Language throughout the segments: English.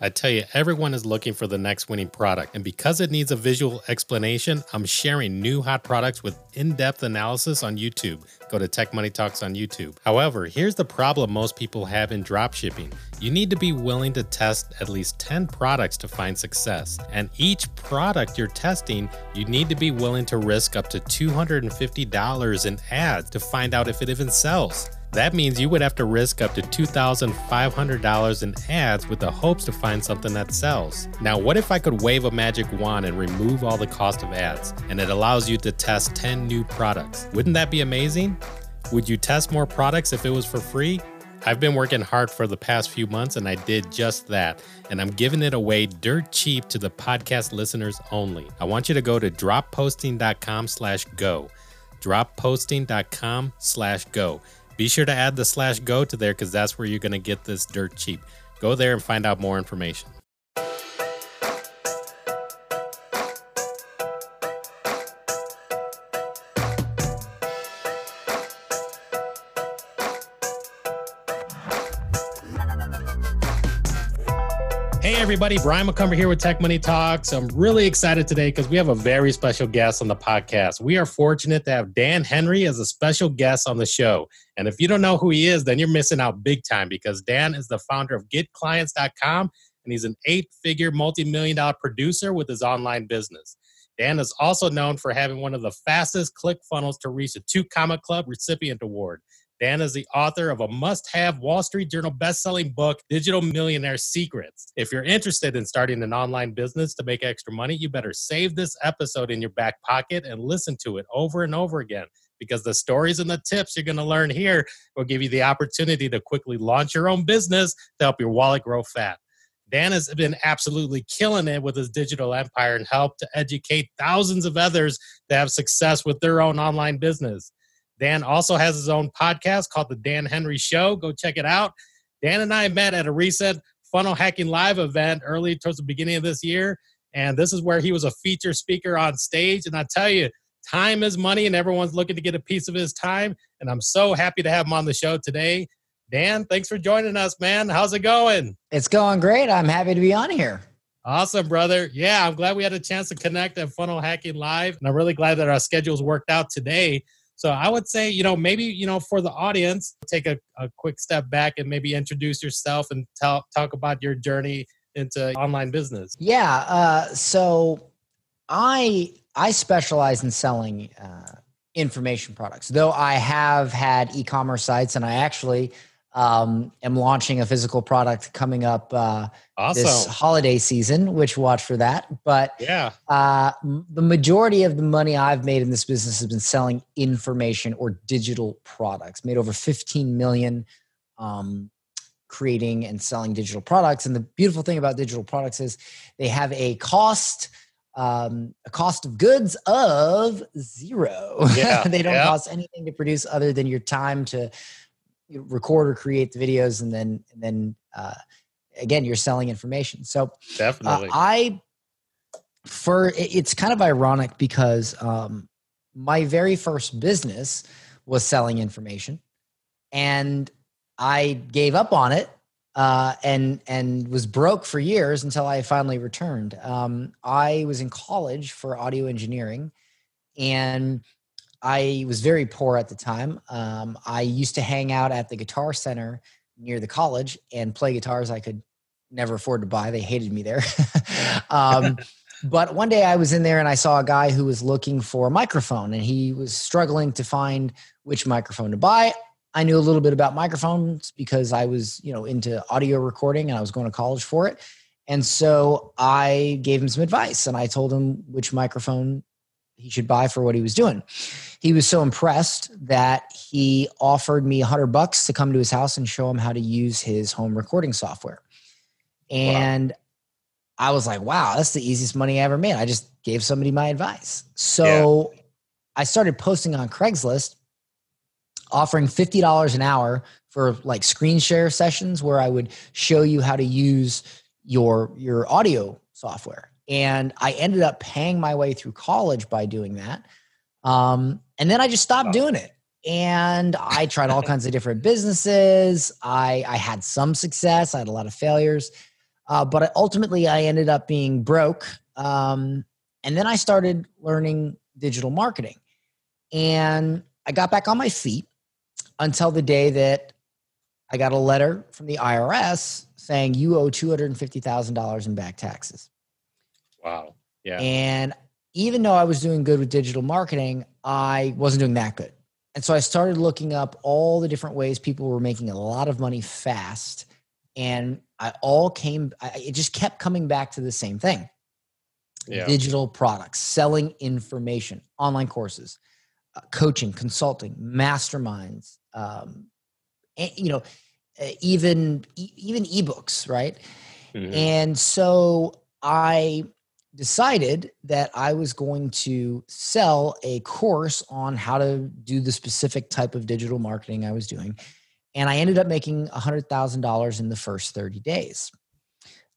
I tell you, everyone is looking for the next winning product. And because it needs a visual explanation, I'm sharing new hot products with in depth analysis on YouTube. Go to Tech Money Talks on YouTube. However, here's the problem most people have in dropshipping you need to be willing to test at least 10 products to find success. And each product you're testing, you need to be willing to risk up to $250 in ads to find out if it even sells. That means you would have to risk up to $2,500 in ads with the hopes to find something that sells. Now, what if I could wave a magic wand and remove all the cost of ads and it allows you to test 10 new products? Wouldn't that be amazing? Would you test more products if it was for free? I've been working hard for the past few months and I did just that. And I'm giving it away dirt cheap to the podcast listeners only. I want you to go to dropposting.com slash go. Dropposting.com slash go. Be sure to add the slash go to there because that's where you're going to get this dirt cheap. Go there and find out more information. Everybody, Brian McCumber here with Tech Money Talks. I'm really excited today because we have a very special guest on the podcast. We are fortunate to have Dan Henry as a special guest on the show. And if you don't know who he is, then you're missing out big time because Dan is the founder of GetClients.com and he's an eight-figure multi-million dollar producer with his online business. Dan is also known for having one of the fastest click funnels to reach a two comma club recipient award. Dan is the author of a must have Wall Street Journal best-selling book, Digital Millionaire Secrets. If you're interested in starting an online business to make extra money, you better save this episode in your back pocket and listen to it over and over again because the stories and the tips you're going to learn here will give you the opportunity to quickly launch your own business to help your wallet grow fat. Dan has been absolutely killing it with his digital empire and helped to educate thousands of others to have success with their own online business. Dan also has his own podcast called The Dan Henry Show. Go check it out. Dan and I met at a recent Funnel Hacking Live event early towards the beginning of this year. And this is where he was a feature speaker on stage. And I tell you, time is money, and everyone's looking to get a piece of his time. And I'm so happy to have him on the show today. Dan, thanks for joining us, man. How's it going? It's going great. I'm happy to be on here. Awesome, brother. Yeah, I'm glad we had a chance to connect at Funnel Hacking Live. And I'm really glad that our schedules worked out today. So I would say, you know, maybe, you know, for the audience, take a, a quick step back and maybe introduce yourself and tell, talk about your journey into online business. Yeah. Uh, so I I specialize in selling uh, information products, though I have had e-commerce sites, and I actually um, am launching a physical product coming up uh, awesome. this holiday season, which watch for that. But yeah, uh, the majority of the money I've made in this business has been selling information or digital products. Made over 15 million um, creating and selling digital products. And the beautiful thing about digital products is they have a cost. Um, a cost of goods of zero. Yeah, they don't yeah. cost anything to produce other than your time to record or create the videos and then and then uh, again you're selling information. So definitely. uh, i for it's kind of ironic because um, my very first business was selling information and i gave up on it uh, and and was broke for years until i finally returned. Um, i was in college for audio engineering and I was very poor at the time. Um, I used to hang out at the Guitar Center near the college and play guitars I could never afford to buy. They hated me there. um, but one day I was in there and I saw a guy who was looking for a microphone and he was struggling to find which microphone to buy. I knew a little bit about microphones because I was, you know, into audio recording and I was going to college for it. And so I gave him some advice and I told him which microphone he should buy for what he was doing. He was so impressed that he offered me a hundred bucks to come to his house and show him how to use his home recording software. And wow. I was like, wow, that's the easiest money I ever made. I just gave somebody my advice. So yeah. I started posting on Craigslist offering $50 an hour for like screen share sessions where I would show you how to use your your audio software and I ended up paying my way through college by doing that. Um, and then I just stopped doing it. And I tried all kinds of different businesses. I, I had some success. I had a lot of failures. Uh, but ultimately, I ended up being broke. Um, and then I started learning digital marketing. And I got back on my feet until the day that I got a letter from the IRS saying you owe $250,000 in back taxes. Wow. Yeah. And even though I was doing good with digital marketing, I wasn't doing that good. And so I started looking up all the different ways people were making a lot of money fast. And I all came, I, it just kept coming back to the same thing yeah. digital products, selling information, online courses, uh, coaching, consulting, masterminds, um, and, you know, even even ebooks, right? Mm-hmm. And so I decided that I was going to sell a course on how to do the specific type of digital marketing I was doing. And I ended up making $100,000 in the first 30 days.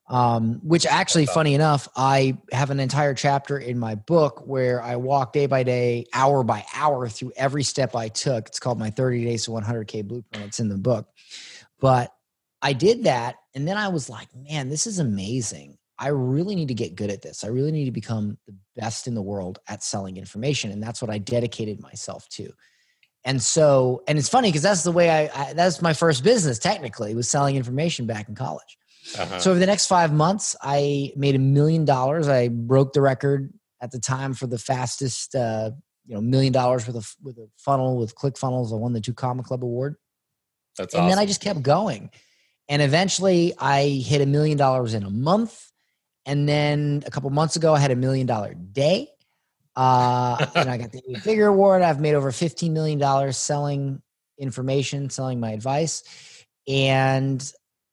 Um, which actually, funny enough, I have an entire chapter in my book where I walk day by day, hour by hour through every step I took. It's called my 30 Days to 100K Blueprint. It's in the book. But I did that. And then I was like, man, this is amazing. I really need to get good at this. I really need to become the best in the world at selling information. And that's what I dedicated myself to. And so, and it's funny because that's the way I, I, that's my first business technically was selling information back in college. Uh-huh. So over the next five months, I made a million dollars. I broke the record at the time for the fastest, uh, you know, million dollars with a with a funnel with ClickFunnels. I won the two Comma Club award. That's and awesome. then I just kept going, and eventually I hit a million dollars in a month. And then a couple months ago, I had a million dollar day. Uh, and I got the figure award. I've made over fifteen million dollars selling information, selling my advice, and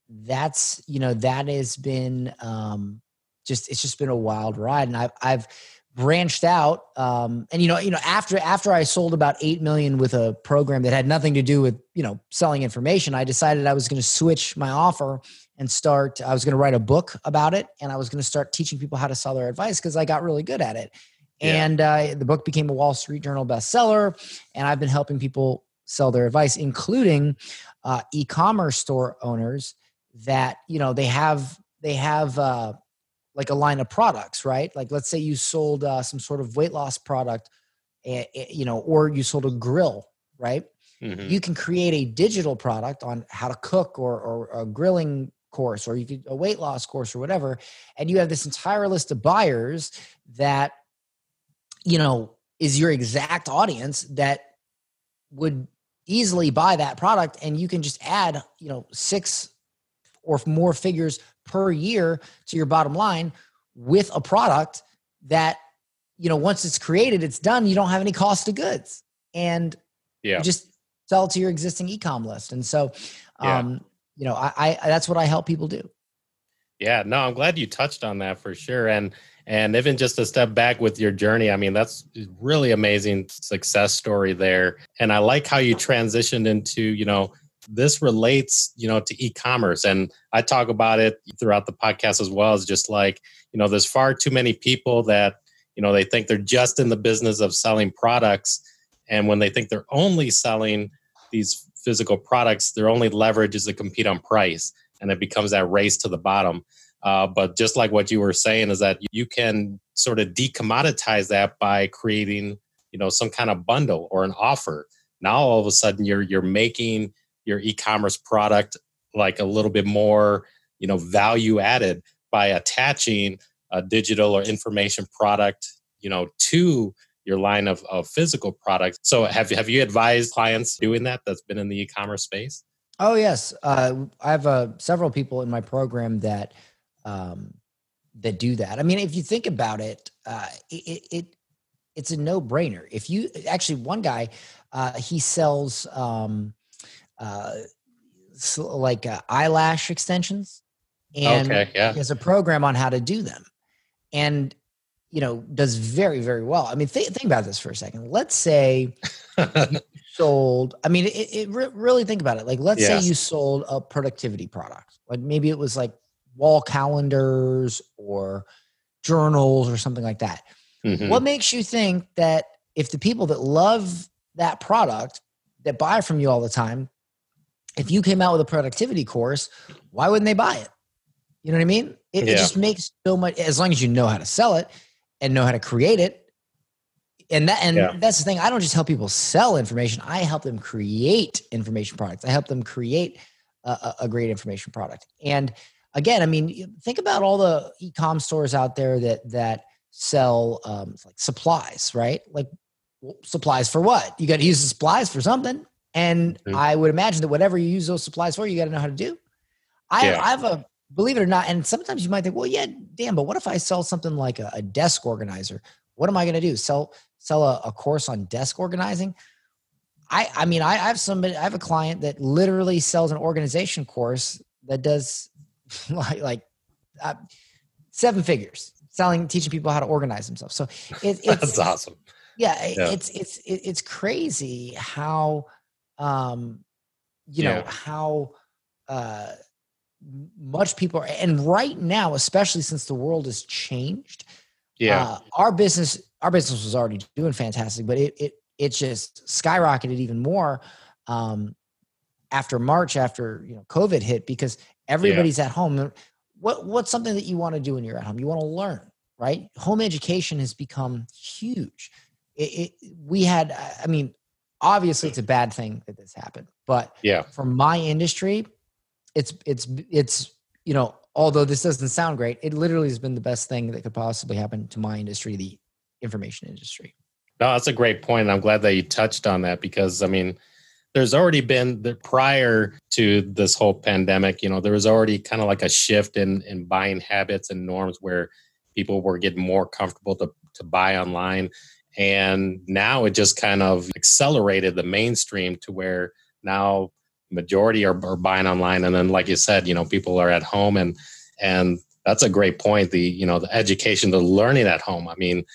that's you know that has been um, just it's just been a wild ride, and I've I've branched out um, and you know you know after after i sold about 8 million with a program that had nothing to do with you know selling information i decided i was going to switch my offer and start i was going to write a book about it and i was going to start teaching people how to sell their advice because i got really good at it yeah. and uh, the book became a wall street journal bestseller and i've been helping people sell their advice including uh, e-commerce store owners that you know they have they have uh, like a line of products right like let's say you sold uh, some sort of weight loss product you know or you sold a grill right mm-hmm. you can create a digital product on how to cook or, or a grilling course or you could a weight loss course or whatever and you have this entire list of buyers that you know is your exact audience that would easily buy that product and you can just add you know six or more figures per year to your bottom line with a product that you know once it's created it's done you don't have any cost of goods and yeah. just sell to your existing ecom list and so um yeah. You know I, I that's what i help people do. Yeah no i'm glad you touched on that for sure. And and even just a step back with your journey i mean that's really amazing success story there. And i like how you transitioned into you know this relates you know to e-commerce. And i talk about it throughout the podcast as well as just like you know there's far too many people that you know they think they're just in the business of selling products. And when they think they're only selling these physical products their only leverage is to compete on price and it becomes that race to the bottom. Uh, but just like what you were saying is that you can sort of decommoditize that by creating you know some kind of bundle or an offer. Now all of a sudden you're you're making your e-commerce product like a little bit more you know value added by attaching a digital or information product you know to your line of, of physical products so have, have you advised clients doing that that's been in the e-commerce space? Oh yes. Uh, i have uh, several people in my program that um, that do that. I mean if you think about it uh, it, it it's a no-brainer. If you actually one guy uh, he sells um, uh, like uh, eyelash extensions, and okay, yeah. he has a program on how to do them, and you know does very very well. I mean, th- think about this for a second. Let's say you sold. I mean, it, it re- really think about it. Like, let's say you sold a productivity product. Like maybe it was like wall calendars or journals or something like that. Mm-hmm. What makes you think that if the people that love that product that buy from you all the time if you came out with a productivity course, why wouldn't they buy it? You know what I mean? It, yeah. it just makes so much as long as you know how to sell it and know how to create it. And that and yeah. that's the thing. I don't just help people sell information. I help them create information products. I help them create a, a great information product. And again, I mean, think about all the e-com stores out there that that sell um, like supplies, right? Like supplies for what? You got to use the supplies for something. And mm-hmm. I would imagine that whatever you use those supplies for, you got to know how to do. I, yeah. I have a believe it or not, and sometimes you might think, well, yeah, damn, but what if I sell something like a, a desk organizer? What am I going to do? Sell sell a, a, course on desk organizing? I I mean, I, I have somebody, I have a client that literally sells an organization course that does like like uh, seven figures selling teaching people how to organize themselves. So it, it's that's awesome. Yeah, yeah, it's it's it's crazy how um you yeah. know how uh much people are, and right now, especially since the world has changed, yeah, uh, our business our business was already doing fantastic, but it it it just skyrocketed even more um, after March, after you know COVID hit, because everybody's yeah. at home. What what's something that you want to do when you're at home? You want to learn, right? Home education has become huge. It, it, we had, I mean, obviously it's a bad thing that this happened, but yeah, for my industry, it's it's it's you know although this doesn't sound great it literally has been the best thing that could possibly happen to my industry the information industry. No that's a great point i'm glad that you touched on that because i mean there's already been the prior to this whole pandemic you know there was already kind of like a shift in in buying habits and norms where people were getting more comfortable to, to buy online and now it just kind of accelerated the mainstream to where now majority are, are buying online. And then like you said you know people are at home and and that's a great point the you know the education the learning at home. I mean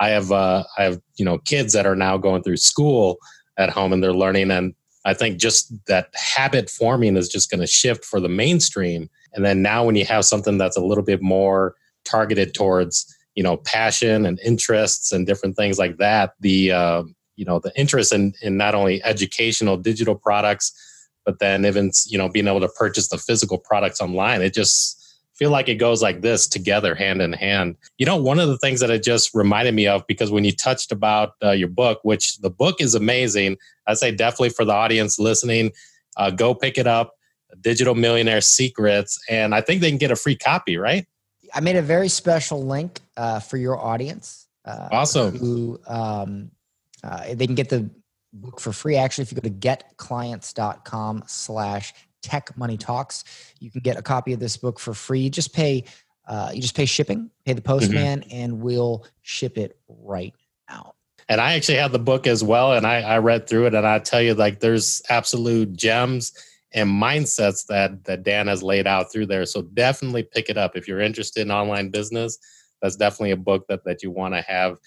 i have uh i have you know kids that are now going through school at home and they're learning. And i think just that habit forming is just going to shift for the mainstream. And then now when you have something that's a little bit more targeted towards you know passion and interests and different things like that the uh, you know the interest in in not only educational digital products but then even you know being able to purchase the physical products online it just feel like it goes like this together hand in hand. You know one of the things that it just reminded me of because when you touched about uh, your book which the book is amazing i say definitely for the audience listening uh, go pick it up digital millionaire secrets and i think they can get a free copy right? I made a very special link uh, for your audience uh, awesome. who um, uh, they can get the book for free. Actually, if you go to getclients.com slash tech money talks, you can get a copy of this book for free. You just pay, uh, you just pay shipping, pay the mm-hmm. postman, mm-hmm. and we'll ship it right out. And I actually have the book as well, and I, I read through it, and I tell you, like, there's absolute gems and mindsets that that Dan has laid out through there. So definitely pick it up if you're interested in online business. That's definitely a book that that you want to have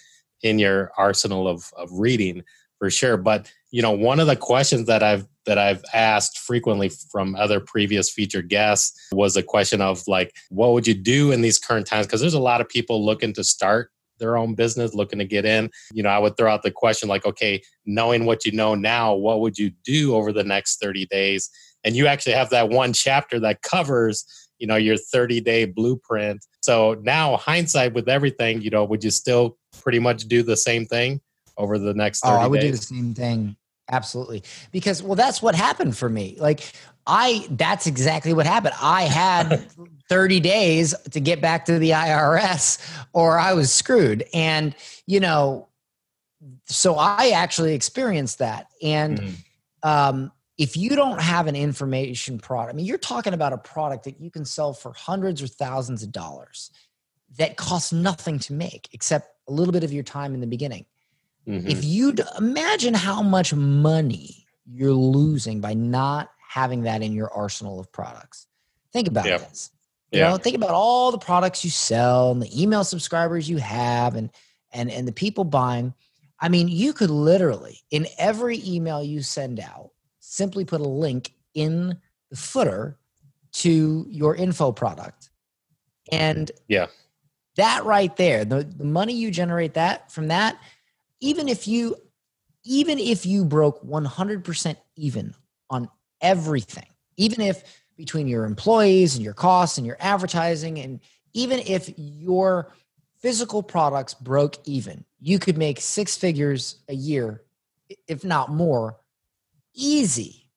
in your arsenal of of reading for sure. But you know, one of the questions that I've that I've asked frequently from other previous featured guests was a question of like, what would you do in these current times? Because there's a lot of people looking to start their own business, looking to get in. You know, I would throw out the question like, okay, knowing what you know now, what would you do over the next 30 days? And you actually have that one chapter that covers you know your 30 day blueprint so now hindsight with everything you know would you still pretty much do the same thing over the next 30 oh, I would days? do the same thing. Absolutely. Because well that's what happened for me. Like I that's exactly what happened. I had 30 days to get back to the IRS or I was screwed. And you know, so I actually experienced that. And mm-hmm. um if you don't have an information product, I mean, you're talking about a product that you can sell for hundreds or thousands of dollars that costs nothing to make except a little bit of your time in the beginning. Mm-hmm. If you imagine how much money you're losing by not having that in your arsenal of products, think about yep. this. You yeah. know, think about all the products you sell and the email subscribers you have and and and the people buying. I mean, you could literally in every email you send out simply put a link in the footer to your info product. And yeah. That right there, the, the money you generate that from that even if you even if you broke 100% even on everything even if between your employees and your costs and your advertising. And even if your physical products broke even, you could make six figures a year, if not more, easy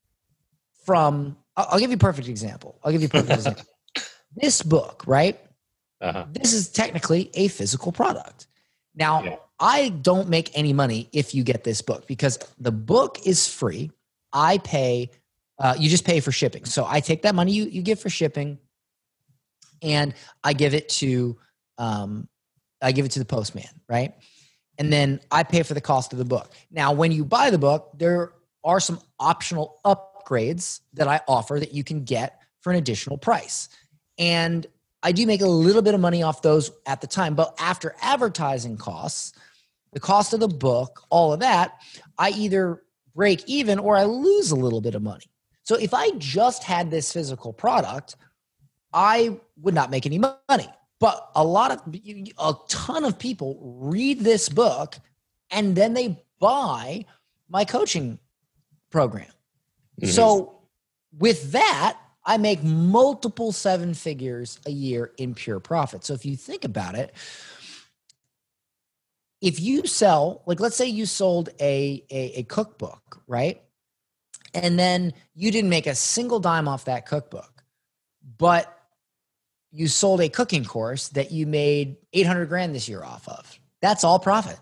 from. I'll give you a perfect example. I'll give you a perfect example. This book, right? Uh-huh. This is technically a physical product. Now, yeah. I don't make any money if you get this book because the book is free. I pay, uh, you just pay for shipping. So I take that money you, you give for shipping and I give it to, um, I give it to the postman, right? And then I pay for the cost of the book. Now, when you buy the book, there are some optional upgrades that I offer that you can get for an additional price. And I do make a little bit of money off those at the time, but after advertising costs, the cost of the book, all of that, I either break even or I lose a little bit of money. So if I just had this physical product, I would not make any money. But a lot of a ton of people read this book and then they buy my coaching program. Mm-hmm. So with that, I make multiple seven figures a year in pure profit. So if you think about it, if you sell, like let's say you sold a, a, a cookbook, right? And then you didn't make a single dime off that cookbook, but you sold a cooking course that you made 800 grand this year off of. That's all profit.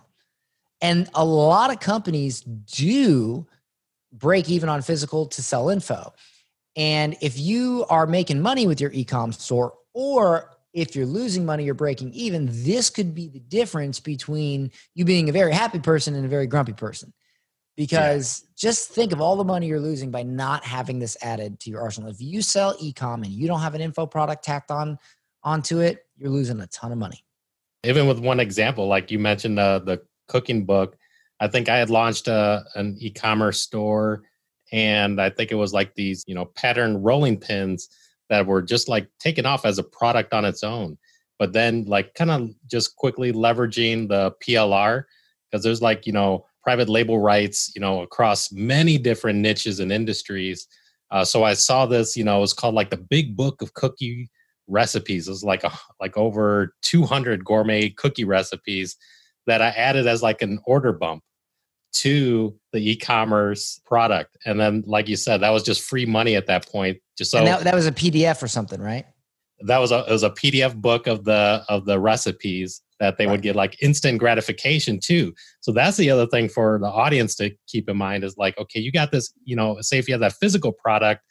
And a lot of companies do break even on physical to sell info. And if you are making money with your e-com store, or if you're losing money you're breaking even, this could be the difference between you being a very happy person and a very grumpy person. Because yeah. just think of all the money you're losing by not having this added to your arsenal. If you sell e-com and you don't have an info product tacked on onto it, you're losing a ton of money. Even with one example, like you mentioned uh, the cooking book, I think I had launched a, uh, an e-commerce store and I think it was like these, you know, pattern rolling pins that were just like taken off as a product on its own. But then, like, kind of just quickly leveraging the PLR because there's like, you know, private label rights, you know, across many different niches and industries. Uh, so I saw this, you know, it was called like the Big Book of Cookie Recipes. It was like a, like over 200 gourmet cookie recipes that I added as like an order bump to the e-commerce product. And then like you said that was just free money at that point. Just so and that, that was a pdf or something right? That was a it was a pdf book of the of the recipes that they right. would get like instant gratification too. So that's the other thing for the audience to keep in mind is like okay you got this you know say if you have that physical product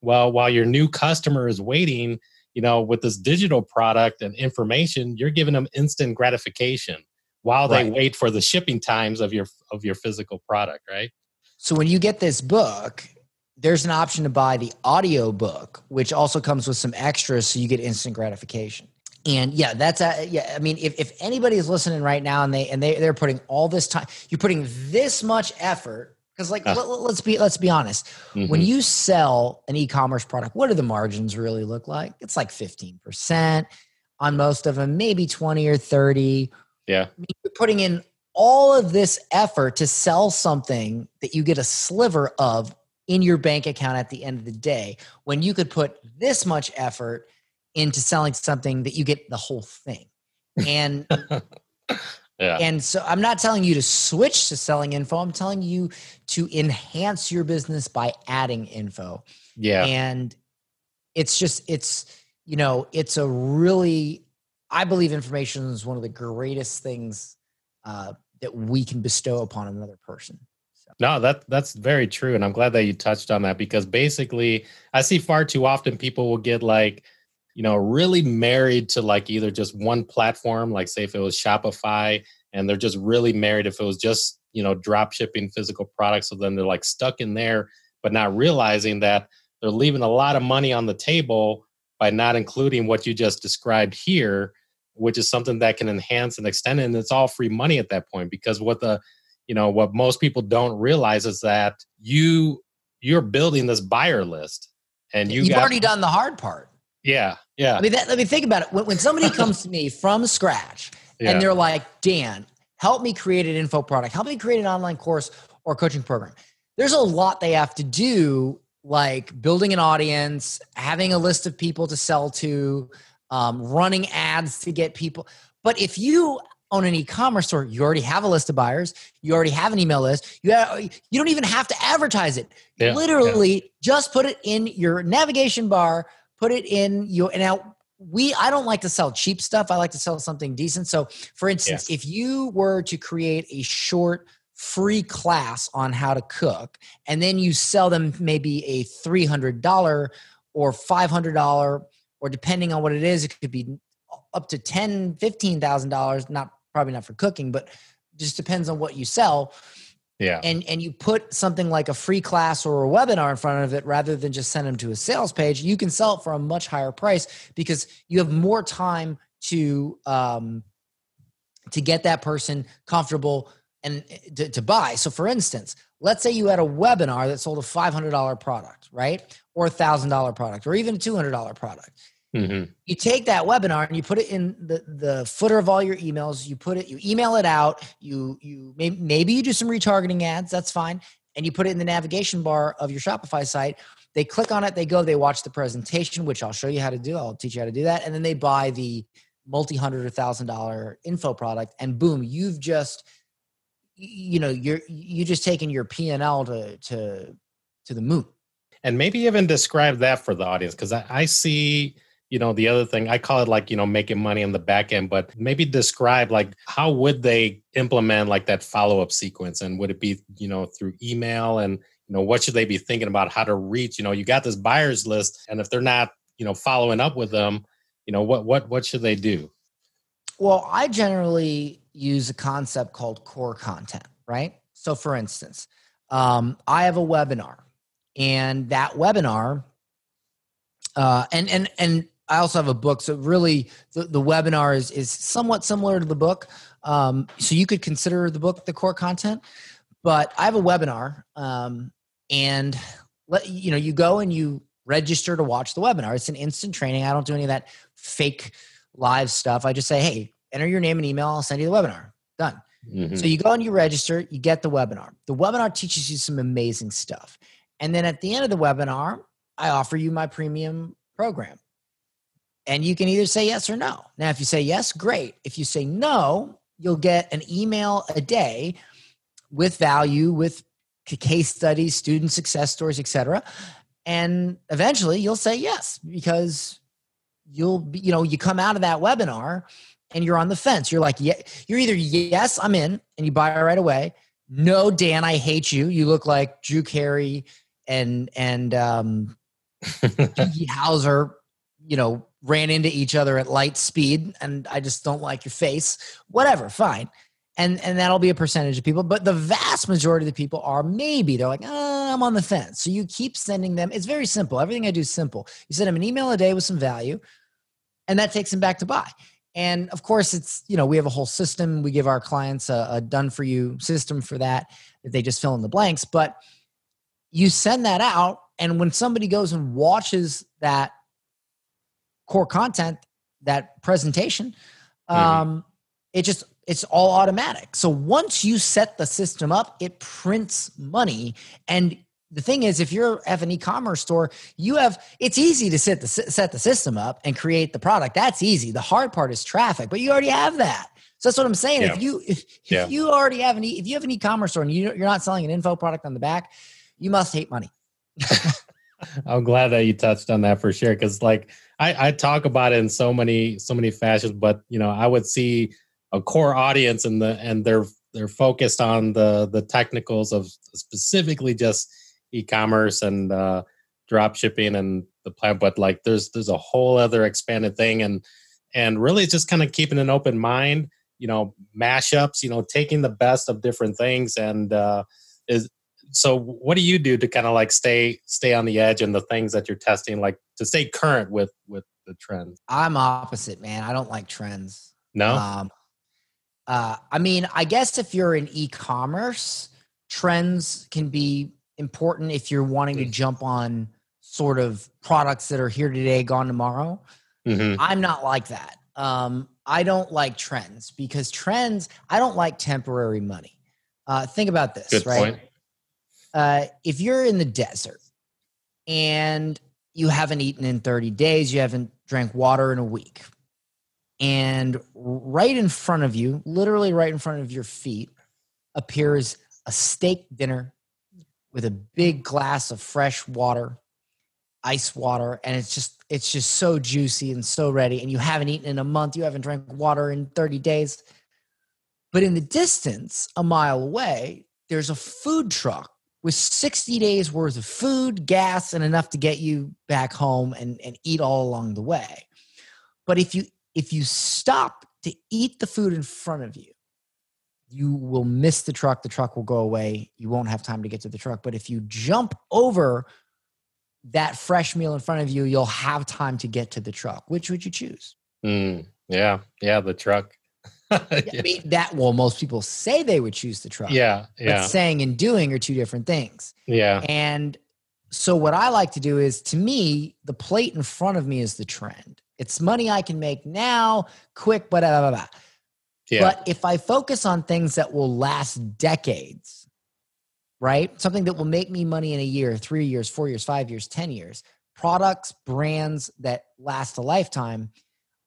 well while your new customer is waiting you know with this digital product and information you're giving them instant gratification while they right. wait for the shipping times of your of your physical product right? So when you get this book there's an option to buy the audio book which also comes with some extras so you get instant gratification. And yeah that's a, yeah i mean if, if anybody is listening right now and they and they, they're putting all this time you're putting this much effort because like uh, let, us be let's be honest. Mm-hmm. when you sell an e-commerce product what do the margins really look like? It's like 15% on most of them maybe 20 or 30 yeah. You're putting in all of this effort to sell something that you get a sliver of in your bank account at the end of the day when you could put this much effort into selling something that you get the whole thing. And yeah. And so I'm not telling you to switch to selling info. I'm telling you to enhance your business by adding info. Yeah. And it's just it's you know, it's a really I believe information is one of the greatest things uh, that we can bestow upon another person. So. No, that that's very true, and I'm glad that you touched on that because basically, I see far too often people will get like, you know, really married to like either just one platform, like say if it was Shopify, and they're just really married if it was just you know drop shipping physical products, so then they're like stuck in there, but not realizing that they're leaving a lot of money on the table by not including what you just described here which is something that can enhance and extend it. and it's all free money at that point because what the you know what most people don't realize is that you you're building this buyer list and you have already done the hard part yeah yeah i mean that, let me think about it when, when somebody comes to me from scratch yeah. and they're like dan help me create an info product help me create an online course or coaching program there's a lot they have to do like building an audience, having a list of people to sell to, um, running ads to get people. But if you own an e-commerce store, you already have a list of buyers. You already have an email list. You have, you don't even have to advertise it. Yeah, Literally, yeah. just put it in your navigation bar. Put it in your now. We I don't like to sell cheap stuff. I like to sell something decent. So, for instance, if you were to create a short free class on how to cook and then you sell them maybe a $300 or $500 or depending on what it is it could be up to ten, fifteen thousand dollars. Not probably not for cooking, but just depends on what you sell. Yeah. And and you put something like a free class or a webinar in front of it rather than just send them to a sales page, you can sell it for a much higher price because you have more time to um to get that person comfortable and to, to buy. So for instance, let's say you had a webinar that sold a $500 product, right? Or a $1000 product or even a $200 product Mm-hmm. You take that webinar and you put it in the, the footer of all your emails. You put it, you email it out. You you maybe, maybe you do some retargeting ads. That's fine. And you put it in the navigation bar of your Shopify site. They click on it. They go. They watch the presentation, which I'll show you how to do. I'll teach you how to do that. And then they buy the multi hundred or thousand dollar info product. And boom, you've just you know you're you just taken your P and L to to to the moon. And maybe even describe that for the audience because I, I see you know the other thing i call it like you know making money on the back end but maybe describe like how would they implement like that follow-up sequence? And would it be you know through email? And you know what should they be thinking about how to reach? You know you got this buyers list and if they're not you know following up with them you know what what what should they do? Well i generally use a concept called core content right? So for instance um, i have a webinar and that webinar uh, and and and I also have a book. So really, the, the webinar is is somewhat similar to the book. Um, so you could consider the book the core content. But I have a webinar, um, and let you know you go and you register to watch the webinar. It's an instant training. I don't do any of that fake live stuff. I just say, hey, enter your name and email. I'll send you the webinar. Done. Mm-hmm. So you go and you register. You get the webinar. The webinar teaches you some amazing stuff. And then at the end of the webinar, I offer you my premium program. And you can either say yes or no. Now, if you say yes, great. If you say no, you'll get an email a day with value, with case studies, student success stories, etc. And eventually you'll say yes because you'll you know, you come out of that webinar and you're on the fence. You're like, yeah, you're either yes, I'm in, and you buy right away. No, Dan, I hate you. You look like Drew Carey and and um Hauser, you know, ran into each other at light speed and I just don't like your face. Whatever, fine. And and that'll be a percentage of people, but the vast majority of the people are maybe they're like, oh, I'm on the fence. So you keep sending them. It's very simple. Everything I do is simple. You send them an email a day with some value, and that takes them back to buy. And of course, it's you know we have a whole system. We give our clients a, a done for you system for that. That they just fill in the blanks, but you send that out and when somebody goes and watches that core content, that presentation, mm-hmm. um, it just it's all automatic. So once you set the system up, it prints money. And the thing is, if you're at an e-commerce store, you have it's easy to set the set the system up and create the product. That's easy. The hard part is traffic, but you already have that. So that's what I'm saying. Yeah. If you if, yeah. if you already have an e, if you have an e-commerce store and you, you're not selling an info product on the back, you must hate money. I'm glad that you touched on that for sure. Cause like I, I talk about it in so many, so many fashions, but you know, I would see a core audience and the, and they're, they're focused on the, the technicals of specifically just e-commerce and, uh, drop shipping and the plan, but like there's, there's a whole other expanded thing. And, and really just kind of keeping an open mind, you know, mashups, you know, taking the best of different things and, uh, is so what do you do to kind of like stay stay on the edge and the things that you're testing like to stay current with with the trends? I'm opposite man. I don't like trends. No? Um uh i mean i guess if you're in e-commerce trends can be important if you're wanting to mm. jump on sort of products that are here today gone tomorrow. Mm-hmm. i'm not like that. Um i don't like trends because trends i don't like temporary money. Uh think about this Good right? point uh, if you're in the desert and you haven't eaten in 30 days, you haven't drank water in a week. And right in front of you, literally right in front of your feet, appears a steak dinner with a big glass of fresh water, ice water, and it's just it's just so juicy and so ready. And you haven't eaten in a month, you haven't drank water in 30 days. But in the distance, a mile away, there's a food truck with 60 days worth of food, gas, and enough to get you back home and, and eat all along the way. But if you if you stop to eat the food in front of you, you will miss the truck. The truck will go away. You won't have time to get to the truck. But if you jump over that fresh meal in front of you, you'll have time to get to the truck. Which would you choose? Mm, yeah, yeah, the truck. yeah. I mean, that well, most people say they would choose the truck. Yeah, yeah. But saying and doing are two different things. Yeah. And so what I like to do is to me, the plate in front of me is the trend. It's money I can make now, quick, blah, blah, blah, blah. Yeah. But if I focus on things that will last decades, right? Something that will make me money in a year, three years, four years, five years, 10 years, products, brands that last a lifetime,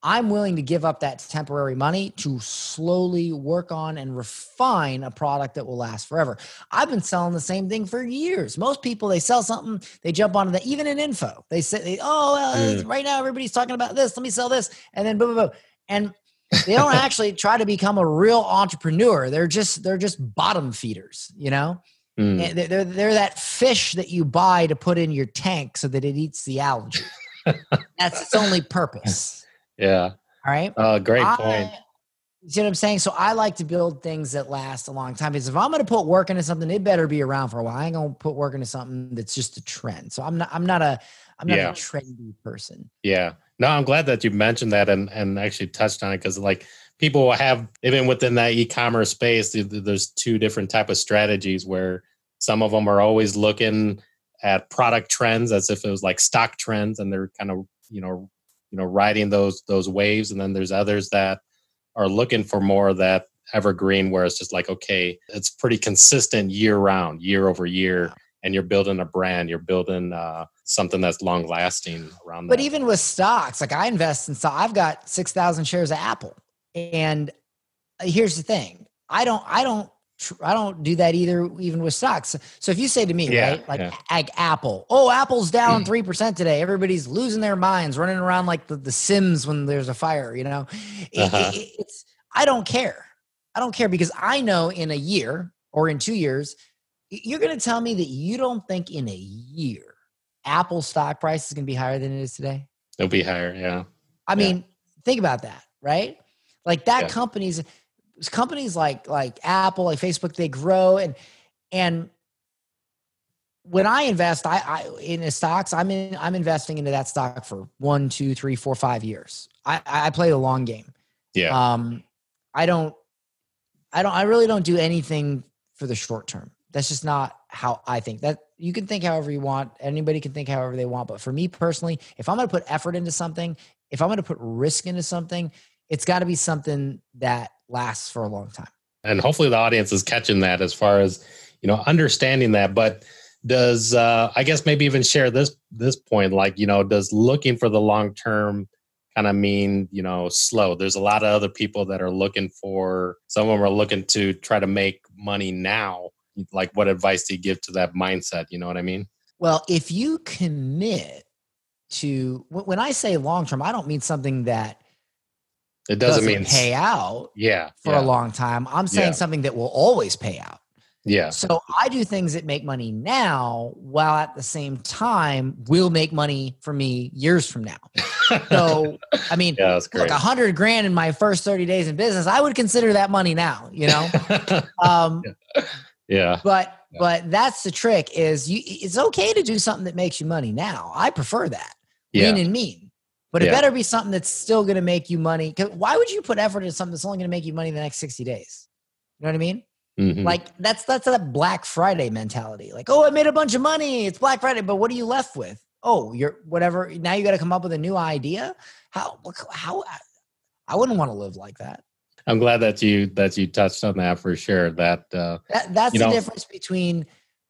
I'm willing to give up that temporary money to slowly work on and refine a product that will last forever. I've been selling the same thing for years. Most people, they sell something, they jump onto that, even in info. They say, oh, well, mm. right now everybody's talking about this. Let me sell this. And then boom, boom, boom. And they don't actually try to become a real entrepreneur. They're just, they're just bottom feeders, you know? Mm. They're, they're, they're that fish that you buy to put in your tank so that it eats the algae. That's its only purpose. Yeah. All right. Uh, great I, point. You see what I'm saying? So I like to build things that last a long time because if I'm going to put work into something, it better be around for a while. I ain't going to put work into something that's just a trend. So I'm not, I'm not a, I'm not yeah. a trendy person. Yeah. No, I'm glad that you mentioned that and, and actually touched on it because like people have even within that e-commerce space, there's two different type of strategies where some of them are always looking at product trends as if it was like stock trends and they're kind of, you know, you know riding those those waves. And then there's others that are looking for more of that evergreen where it's just like okay it's pretty consistent year round year over year. And you're building a brand you're building uh, something that's long lasting around but that. even with stocks like i invest in stock i've got 6000 shares of apple. And uh, here's the thing. I don't i don't I don't do that either, even with stocks. So if you say to me, yeah, right, like, yeah. like Apple, oh, Apple's down 3% today. Everybody's losing their minds, running around like the, the Sims when there's a fire, you know? Uh-huh. it, it's, I don't care. I don't care because I know in a year or in two years, you're going to tell me that you don't think in a year Apple stock price is going to be higher than it is today? It'll be higher, yeah. I yeah. mean, think about that, right? Like that company's companies like like Apple, like Facebook, they grow and and when I invest, I, I in stocks, I'm in I'm investing into that stock for one, two, three, four, five years. I, I play the long game. Yeah. Um, I don't, I don't, I really don't do anything for the short term. That's just not how I think. That you can think however you want. Anybody can think however they want. But for me personally, if I'm going to put effort into something, if I'm going to put risk into something, it's got to be something that lasts for a long time. And hopefully the audience is catching that as far as, you know, understanding that. But does uh I guess maybe even share this this point, like, you know, does looking for the long term kind of mean, you know, slow? There's a lot of other people that are looking for some of them are looking to try to make money now. Like what advice do you give to that mindset? You know what I mean? Well, if you commit to when I say long term, I don't mean something that it doesn't, doesn't mean pay out yeah for yeah. a long time. I'm saying yeah. something that will always pay out. Yeah. So i do things that make money now while at the same time will make money for me years from now. So i mean yeah, that's great. 100 grand in my first 30 days in business i would consider that money now you know? Um yeah. But but that's the trick is you it's okay to do something that makes you money now. I prefer that. Yeah. lean and mean but it better be something that's still going to make you money. Why would you put effort into something that's only going to make you money in the next 60 days? You know what I mean? Mm-hmm. Like that's that's that Black Friday mentality. Like, oh, I made a bunch of money. It's Black Friday, but what are you left with? Oh, you're whatever. Now you got to come up with a new idea. How how I wouldn't want to live like that. I'm glad that you that you touched on that for sure. That, uh, that that's the know. difference between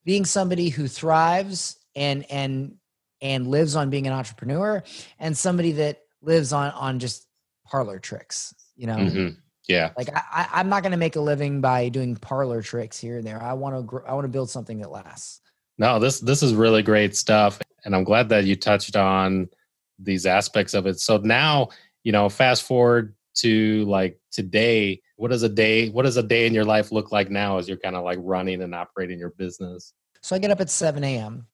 being somebody who thrives and and and lives on being an entrepreneur and somebody that lives on on just parlor tricks you know Mhm. Yeah. like I, I i'm not going to make a living by doing parlor tricks here and there i want to gr- i want to build something that lasts No, this this is really great stuff, and I'm glad that you touched on these aspects of it. So now, you know, fast forward to like today. What does a day? What does a day in your life look like now as you're kind of like running and operating your business? So I get up at 7 a.m.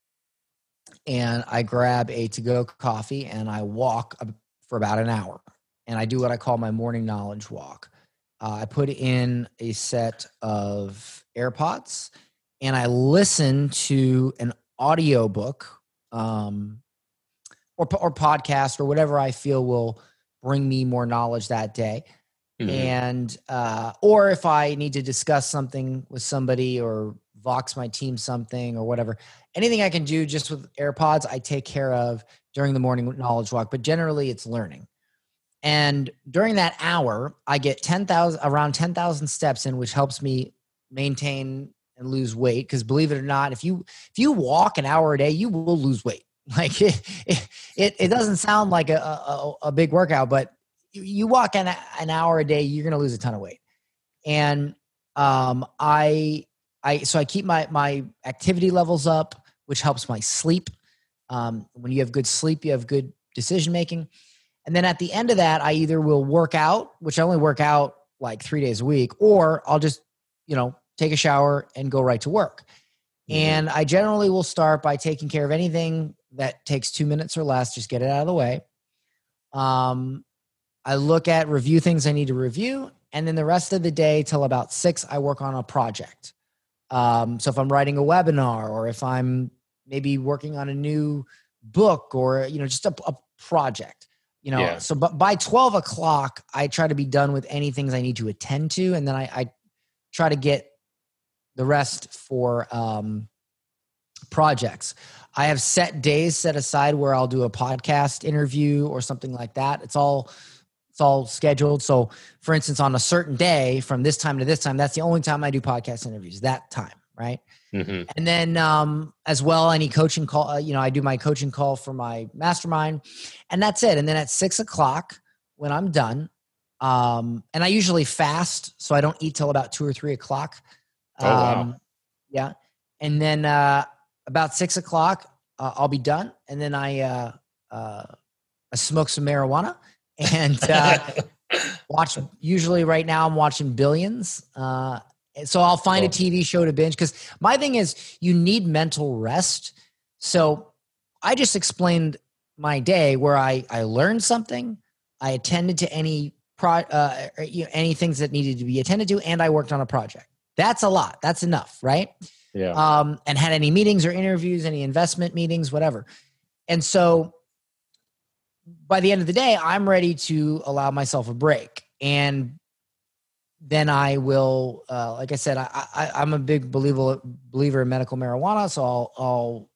and I grab a to go coffee and I walk for about an hour. And I do what I call my morning knowledge walk. Uh, I put in a set of AirPods and I listen to an audio book um, or, or podcast or whatever I feel will bring me more knowledge that day Mhm. and uh, or if I need to discuss something with somebody or vox my team something or whatever, anything I can do just with AirPods, I take care of during the morning knowledge walk. But generally, it's learning. And during that hour, I get ten thousand around ten thousand steps in, which helps me maintain and lose weight. Because believe it or not, if you if you walk an hour a day, you will lose weight. Like it, it, it doesn't sound like a, a, a big workout, but you- you walk an, an hour a day, you're going to lose a ton of weight. And um, I, I, so I keep my, my activity levels up, which helps my sleep. Um, when you have good sleep, you have good decision making. And then at the end of that, I either will work out, which I only work out like three days a week, or I'll just, you know, take a shower and go right to work. Mhm. And I generally will start by taking care of anything that takes two minutes or less, just get it out of the way. Um, I look at review things I need to review, and then the rest of the day till about six, I work on a project. Um, so if I'm writing a webinar, or if I'm maybe working on a new book, or you know, just a, a project, you know. Yeah. So, but by twelve o'clock, I try to be done with any things I need to attend to, and then I, I try to get the rest for um, projects. I have set days set aside where I'll do a podcast interview or something like that. It's all it's all scheduled. So, for instance, on a certain day from this time to this time, that's the only time I do podcast interviews. That time, right? Mhm. And then um, as well, any coaching call. Uh, you know, I do my coaching call for my mastermind, and that's it. And then at six o'clock, when I'm done, um, and I usually fast, so I don't eat till about two or three o'clock. Oh, wow. Um, yeah, and then uh, about six o'clock, uh, I'll be done, and then I uh, uh, I smoke some marijuana and uh, watch. Usually, right now, I'm watching Billions. Uh, so I'll find a Oh. TV show to binge because my thing is you need mental rest. So I just explained my day where I I learned something, I attended to any pro uh, you know, any things that needed to be attended to, and I worked on a project. That's a lot. That's enough, right? yeah. um, and had any meetings or interviews, any investment meetings, whatever. And so by the end of the day, I'm ready to allow myself a break. And then I will, uh, like I said, I, I, I'm a big believer believer in medical marijuana, so I'll, I'll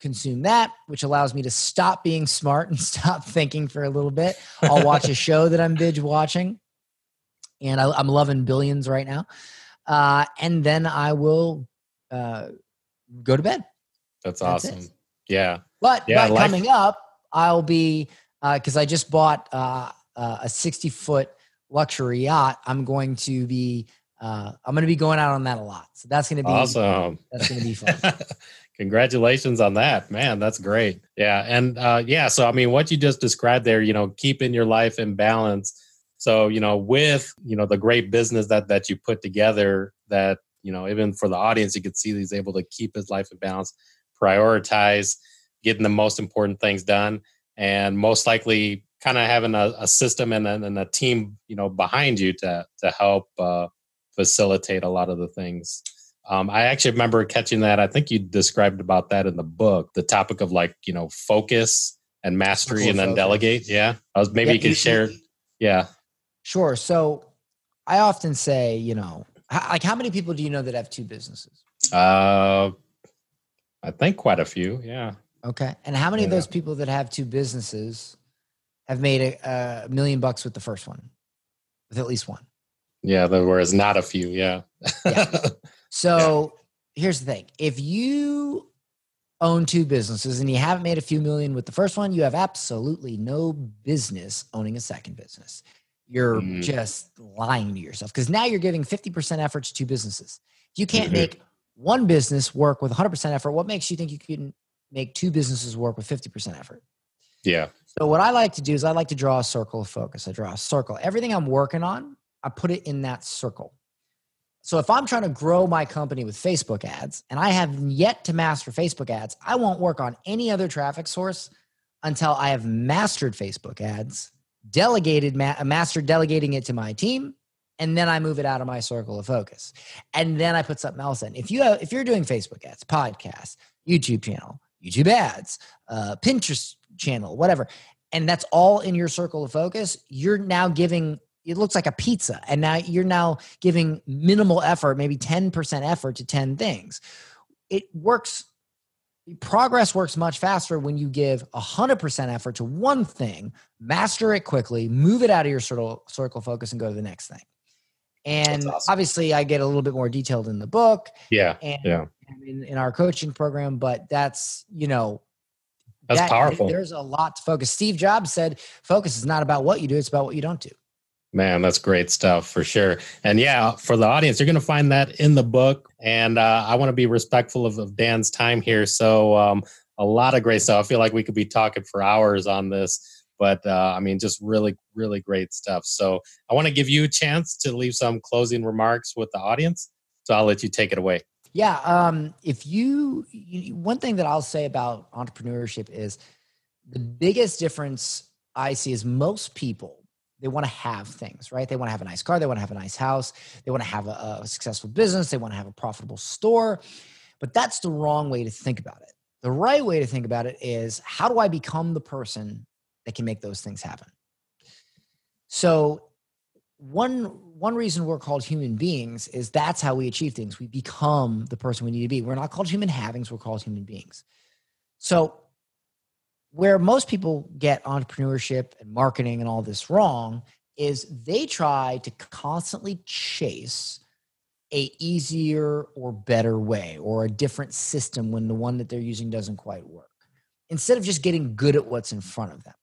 consume that, which allows me to stop being smart and stop thinking for a little bit. I'll watch a show that I'm binge watching, and I, I'm loving Billions right now. Uh, and then I will uh, go to bed. That's awesome. Yeah. But, Yeah, but coming up, I'll be because I just bought uh, uh, a 60 foot luxury yacht. I'm going to be uh, I'm going to be going out on that a lot. So that's going to be Awesome. that's going to be fun. Congratulations on that, man. That's great. Yeah, and uh, yeah. So I mean, what you just described there, you know, keeping your life in balance. So you know, with you know the great business that that you put together, that you know, even for the audience, you could see he's able to keep his life in balance, prioritize getting the most important things done, and most likely kind of having a, a system and a, and a team, you know, behind you to to help uh, facilitate a lot of the things. Um, I actually remember catching that. I think you described about that in the book, the topic of like, you know, focus and mastery Cool and then focus. delegate. Yeah. I was maybe Yeah, you could share. Yeah. Sure. So I often say, you know, like how many people do you know that have two businesses? Uh, I think quite a few. Yeah. Okay. And how many of those people that have two businesses have made a, a million bucks with the first one, with at least one? Yeah. There was not a few. Yeah. Yeah. So here's the thing: if you own two businesses and you haven't made a few million with the first one, you have absolutely no business owning a second business. You're mm. just lying to yourself because now you're giving 50% effort to two businesses. If you can't mm-hmm. make one business work with 100% effort, what makes you think you can make two businesses work with 50% effort? Yeah. So what I like to do is I like to draw a circle of focus. I draw a circle. Everything I'm working on, I put it in that circle. So if I'm trying to grow my company with Facebook ads and I have yet to master Facebook ads, I won't work on any other traffic source until I have mastered Facebook ads, delegated, ma- mastered delegating it to my team, and then I move it out of my circle of focus. And then I put something else in. If you have, if you're doing Facebook ads, podcasts, YouTube channel, YouTube ads, uh, Pinterest channel, whatever, and that's all in your circle of focus, you're now giving it looks like a pizza and now you're now giving minimal effort maybe 10% effort to 10 things. It works progress works much faster when you give 100% effort to one thing master it quickly move it out of your circle, circle focus and go to the next thing. And awesome. obviously i get a little bit more detailed in the book yeah and, yeah in, in our coaching program but that's you know that's that, powerful there's a lot to focus steve jobs said focus is not about what you do it's about what you don't do Man, that's great stuff for sure. And yeah, for the audience, you're going to find that in the book. And uh, I want to be respectful of, of, Dan's time here. So, um, a lot of great stuff. I feel like we could be talking for hours on this, but uh, I mean, just really, really great stuff. So, I want to give you a chance to leave some closing remarks with the audience. So, I'll let you take it away. Yeah. Um, if you, you, one thing that I'll say about entrepreneurship is the biggest difference I see is most people they want to have things, right? They want to have a nice car. They want to have a nice house. They want to have a, a successful business. They want to have a profitable store. But that's the wrong way to think about it. The right way to think about it is how do I become the person that can make those things happen? So, one one reason we're called human beings is that's how we achieve things. We become the person we need to be. We're not called human havings, we're called human beings. So, where most people get entrepreneurship and marketing and all this wrong is they try to constantly chase a easier or better way or a different system when the one that they're using doesn't quite work instead of just getting good at what's in front of them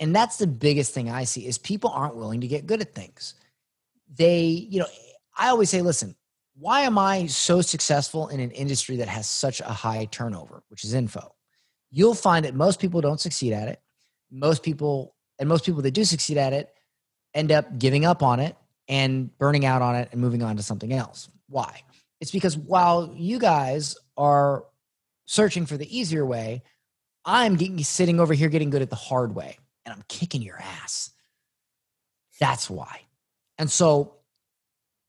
and that's the biggest thing i see is people aren't willing to get good at things they you know i always say listen why am i so successful in an industry that has such a high turnover which is info you'll find that most people don't succeed at it. Most people, and most people that do succeed at it, end up giving up on it and burning out on it and moving on to something else. Why? It's because while you guys are searching for the easier way, I'm getting, sitting over here getting good at the hard way and I'm kicking your ass. That's why. And so,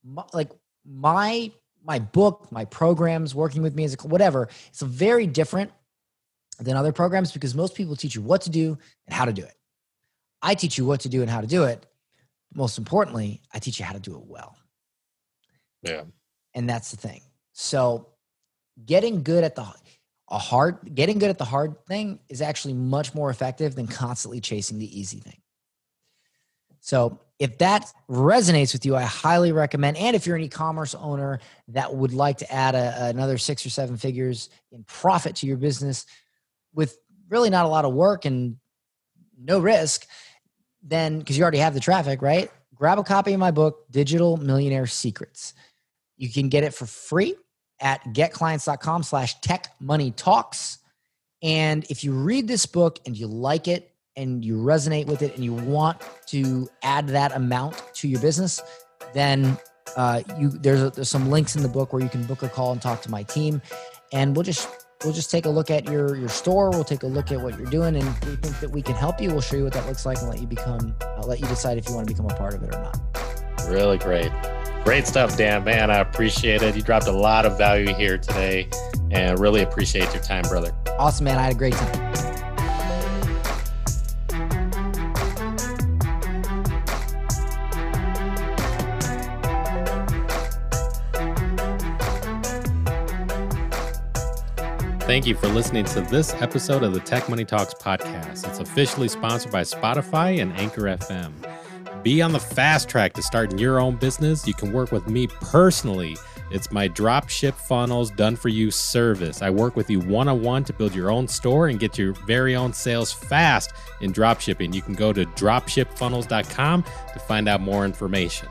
my, like my my book, my programs, working with me as a whatever, it's a very different than other programs because most people teach you what to do and how to do it. I teach you what to do and how to do it. Most importantly, I teach you how to do it well. Yeah. And that's the thing. So getting good at the a hard getting good at the hard thing is actually much more effective than constantly chasing the easy thing. So if that resonates with you, I highly recommend. And if you're an e-commerce owner that would like to add a, another six or seven figures in profit to your business, with really not a lot of work and no risk, then because you already have the traffic, right? Grab a copy of my book, Digital Millionaire Secrets. You can get it for free at getclients.com slash tech money talks. And if you read this book and you like it and you resonate with it and you want to add that amount to your business, then uh, you there's, a, there's some links in the book where you can book a call and talk to my team, and we'll just we'll just take a look at your your store. We'll take a look at what you're doing. And we think that we can help you. We'll show you what that looks like and let you become i'll let you decide if you want to become a part of it or not. Really great great stuff dan. Man i appreciate it. You dropped a lot of value here today and really appreciate your time brother. Awesome man. I had a great time. Thank you for listening to this episode of the Tech Money Talks podcast. It's officially sponsored by Spotify and Anchor FM. Be on the fast track to starting your own business. You can work with me personally It's my dropship funnels done for you service. I work with you one on one to build your own store and get your very own sales fast in dropshipping. You can go to dropshipfunnels.com to find out more information.